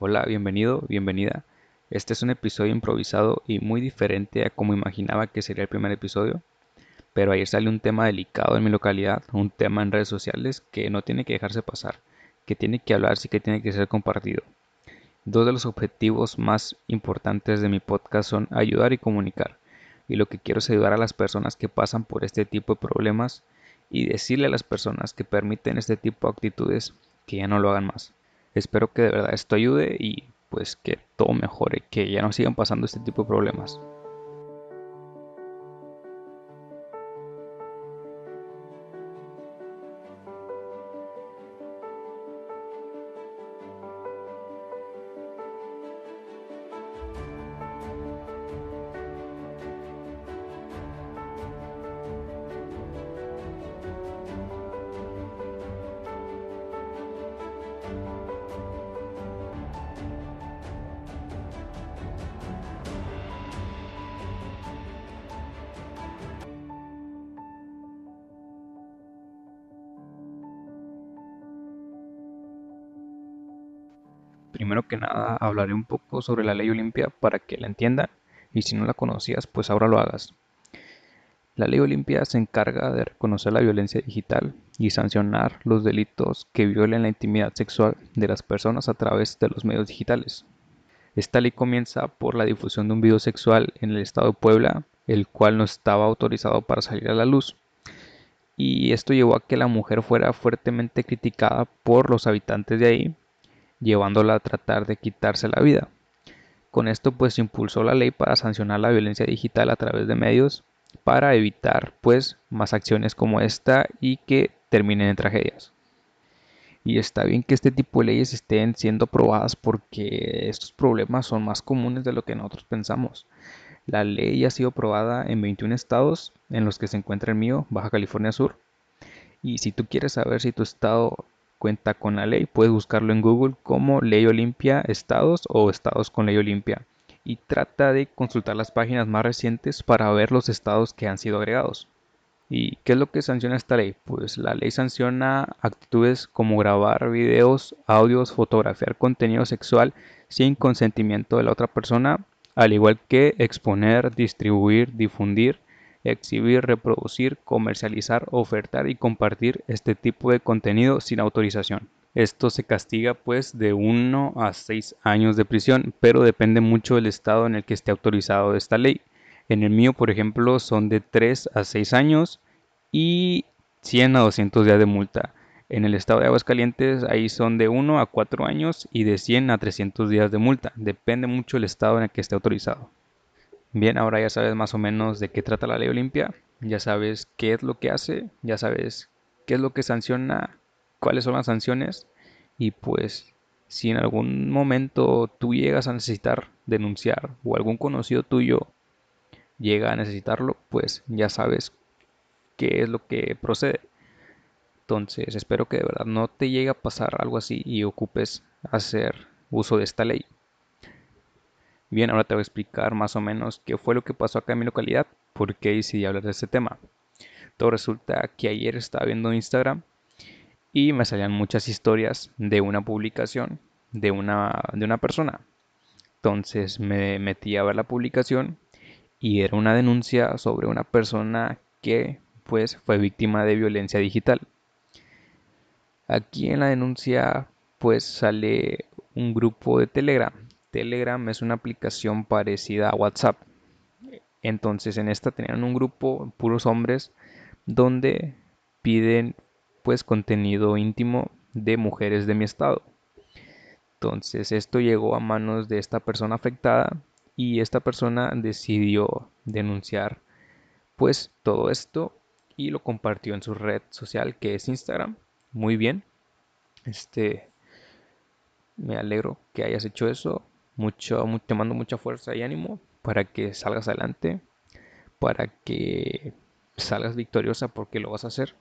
Hola, bienvenido, bienvenida. Este es un episodio improvisado y muy diferente a como imaginaba que sería el primer episodio, pero ayer salió un tema delicado en mi localidad, un tema en redes sociales que no tiene que dejarse pasar, que tiene que hablarse y que tiene que ser compartido. Dos de los objetivos más importantes de mi podcast son ayudar y comunicar, y lo que quiero es ayudar a las personas que pasan por este tipo de problemas y decirle a las personas que permiten este tipo de actitudes que ya no lo hagan más. Espero que de verdad esto ayude y pues que todo mejore, que ya no sigan pasando este tipo de problemas. Primero que nada hablaré un poco sobre la ley Olimpia para que la entiendan y si no la conocías pues ahora lo hagas. La ley Olimpia se encarga de reconocer la violencia digital y sancionar los delitos que violen la intimidad sexual de las personas a través de los medios digitales. Esta ley comienza por la difusión de un video sexual en el estado de Puebla, el cual no estaba autorizado para salir a la luz. Y esto llevó a que la mujer fuera fuertemente criticada por los habitantes de ahí llevándola a tratar de quitarse la vida. Con esto pues impulsó la ley para sancionar la violencia digital a través de medios para evitar pues más acciones como esta y que terminen en tragedias. Y está bien que este tipo de leyes estén siendo aprobadas porque estos problemas son más comunes de lo que nosotros pensamos. La ley ha sido aprobada en 21 estados, en los que se encuentra el mío, Baja California Sur. Y si tú quieres saber si tu estado cuenta con la ley. Puedes buscarlo en Google como Ley Olimpia Estados o Estados con Ley Olimpia. Y trata de consultar las páginas más recientes para ver los estados que han sido agregados. ¿Y qué es lo que sanciona esta ley? Pues la ley sanciona actitudes como grabar videos, audios, fotografiar contenido sexual sin consentimiento de la otra persona, al igual que exponer, distribuir, difundir, exhibir, reproducir, comercializar, ofertar y compartir este tipo de contenido sin autorización. Esto se castiga pues de 1 a 6 años de prisión, pero depende mucho del estado en el que esté autorizado esta ley. En el mío, por ejemplo, son de 3 a 6 años y 100 a 200 días de multa. En el estado de Aguascalientes ahí son de 1 a 4 años y de 100 a 300 días de multa. Depende mucho del estado en el que esté autorizado. Bien, ahora ya sabes más o menos de qué trata la ley Olimpia, ya sabes qué es lo que hace, ya sabes qué es lo que sanciona, cuáles son las sanciones y pues si en algún momento tú llegas a necesitar denunciar o algún conocido tuyo llega a necesitarlo, pues ya sabes qué es lo que procede. Entonces espero que de verdad no te llegue a pasar algo así y ocupes hacer uso de esta ley. Bien, ahora te voy a explicar más o menos qué fue lo que pasó acá en mi localidad, por qué decidí hablar de este tema. Todo resulta que ayer estaba viendo Instagram y me salían muchas historias de una publicación de una, de una persona. Entonces me metí a ver la publicación y era una denuncia sobre una persona que pues fue víctima de violencia digital. Aquí en la denuncia pues sale un grupo de Telegram Telegram es una aplicación parecida a WhatsApp. Entonces en esta tenían un grupo, puros hombres, donde piden pues contenido íntimo de mujeres de mi estado. Entonces esto llegó a manos de esta persona afectada y esta persona decidió denunciar pues todo esto y lo compartió en su red social que es Instagram. Muy bien. Este me alegro que hayas hecho eso mucho, te mando mucha fuerza y ánimo para que salgas adelante, para que salgas victoriosa porque lo vas a hacer.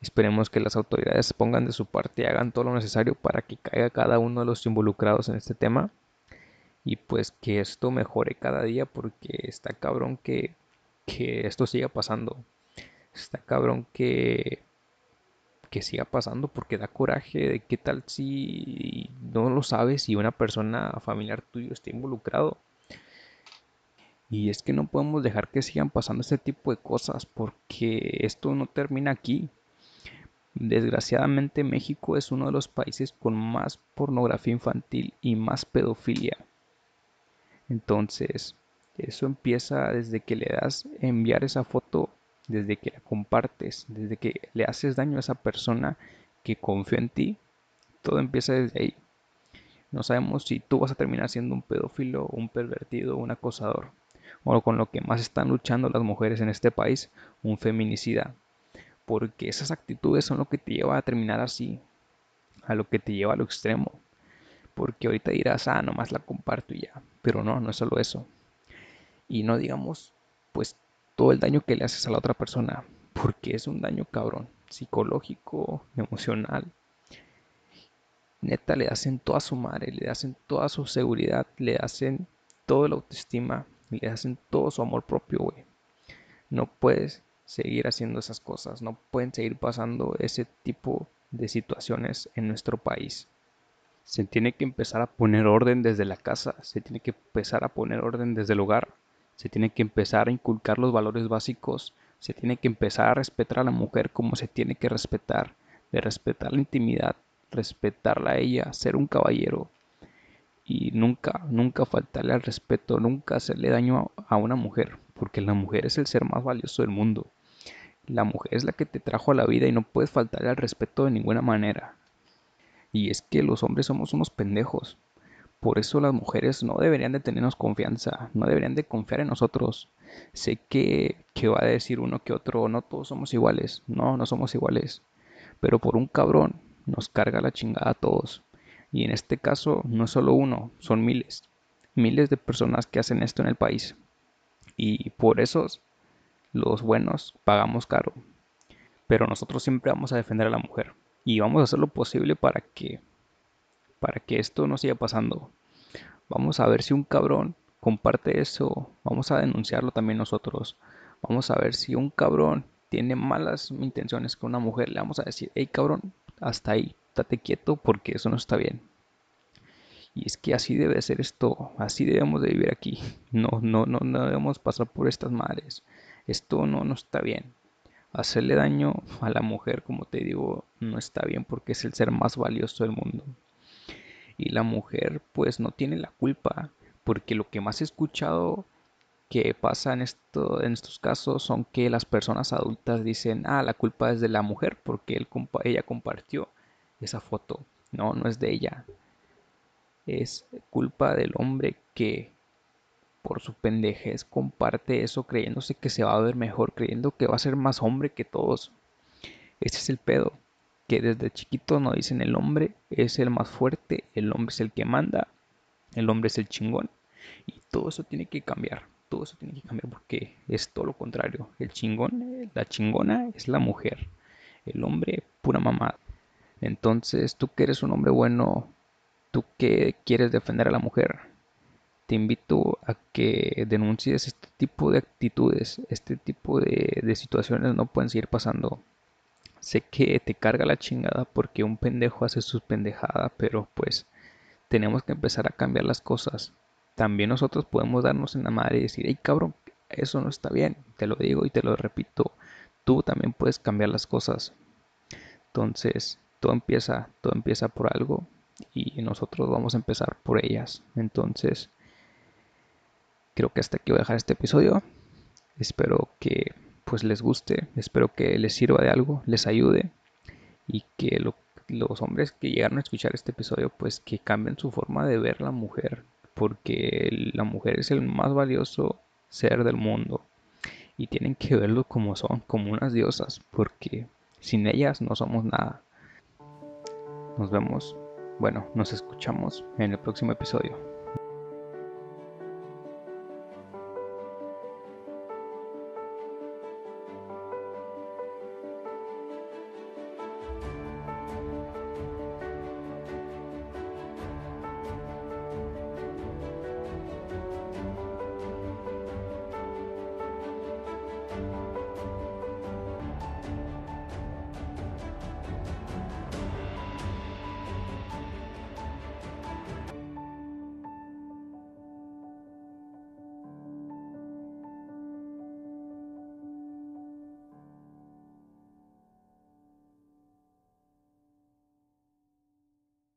Esperemos que las autoridades pongan de su parte y hagan todo lo necesario para que caiga cada uno de los involucrados en este tema y pues que esto mejore cada día porque está cabrón que, que esto siga pasando. Está cabrón que, que siga pasando porque da coraje de qué tal si no lo sabes y una persona familiar tuyo esté involucrado. Y es que no podemos dejar que sigan pasando este tipo de cosas porque esto no termina aquí. Desgraciadamente México es uno de los países con más pornografía infantil y más pedofilia. Entonces, eso empieza desde que le das enviar esa foto, desde que la compartes, desde que le haces daño a esa persona que confió en ti. Todo empieza desde ahí. No sabemos si tú vas a terminar siendo un pedófilo, un pervertido, un acosador, o con lo que más están luchando las mujeres en este país, un feminicida. Porque esas actitudes son lo que te lleva a terminar así, a lo que te lleva a lo extremo. Porque ahorita dirás, ah, nomás la comparto y ya. Pero no, no es solo eso y no digamos pues todo el daño que le haces a la otra persona, porque es un daño cabrón, psicológico, emocional. Neta, le hacen toda su madre, le hacen toda su seguridad, le hacen toda la autoestima, le hacen todo su amor propio, güey. No puedes seguir haciendo esas cosas, no pueden seguir pasando ese tipo de situaciones en nuestro país. Se tiene que empezar a poner orden desde la casa, se tiene que empezar a poner orden desde el hogar se tiene que empezar a inculcar los valores básicos, se tiene que empezar a respetar a la mujer como se tiene que respetar, de respetar la intimidad, respetarla a ella, ser un caballero y nunca, nunca faltarle al respeto, nunca hacerle daño a una mujer, porque la mujer es el ser más valioso del mundo. La mujer es la que te trajo a la vida y no puedes faltarle al respeto de ninguna manera. Y es que los hombres somos unos pendejos. Por eso las mujeres no deberían de tenernos confianza, no deberían de confiar en nosotros. Sé que, que va a decir uno que otro, no todos somos iguales, no, no somos iguales. Pero por un cabrón nos carga la chingada a todos. Y en este caso no es solo uno, son miles. Miles de personas que hacen esto en el país. Y por eso los buenos pagamos caro. Pero nosotros siempre vamos a defender a la mujer. Y vamos a hacer lo posible para que para que esto no siga pasando. Vamos a ver si un cabrón comparte eso, vamos a denunciarlo también nosotros. Vamos a ver si un cabrón tiene malas intenciones con una mujer, le vamos a decir, hey cabrón, hasta ahí, estate quieto porque eso no está bien. Y es que así debe ser esto, así debemos de vivir aquí. No, no, no, no debemos pasar por estas madres. Esto no, no está bien. Hacerle daño a la mujer, como te digo, no está bien porque es el ser más valioso del mundo y la mujer pues no tiene la culpa, porque lo que más he escuchado que pasa en, esto, en estos casos son que las personas adultas dicen, ah, la culpa es de la mujer porque él, ella compartió esa foto. No, no es de ella. Es culpa del hombre que por su pendejez comparte eso creyéndose que se va a ver mejor, creyendo que va a ser más hombre que todos. Ese es el pedo que desde chiquito nos dicen el hombre es el más fuerte, el hombre es el que manda, el hombre es el chingón. Y todo eso tiene que cambiar, todo eso tiene que cambiar porque es todo lo contrario. El chingón, la chingona es la mujer, el hombre pura mamada. Entonces, tú que eres un hombre bueno, tú que quieres defender a la mujer, te invito a que denuncies este tipo de actitudes, este tipo de, de situaciones no pueden seguir pasando. Sé que te carga la chingada porque un pendejo hace sus pendejadas, pero pues tenemos que empezar a cambiar las cosas. También nosotros podemos darnos en la madre y decir, hey cabrón, eso no está bien. Te lo digo y te lo repito. Tú también puedes cambiar las cosas. Entonces, todo empieza, todo empieza por algo y nosotros vamos a empezar por ellas. Entonces, creo que hasta aquí voy a dejar este episodio. Espero que pues les guste, espero que les sirva de algo, les ayude. Y que los hombres que llegaron a escuchar este episodio pues que cambien su forma de ver la mujer, porque la mujer es el más valioso ser del mundo. Y tienen que verlo como son, como unas diosas, porque sin ellas no somos nada. Nos vemos, bueno, nos escuchamos en el próximo episodio.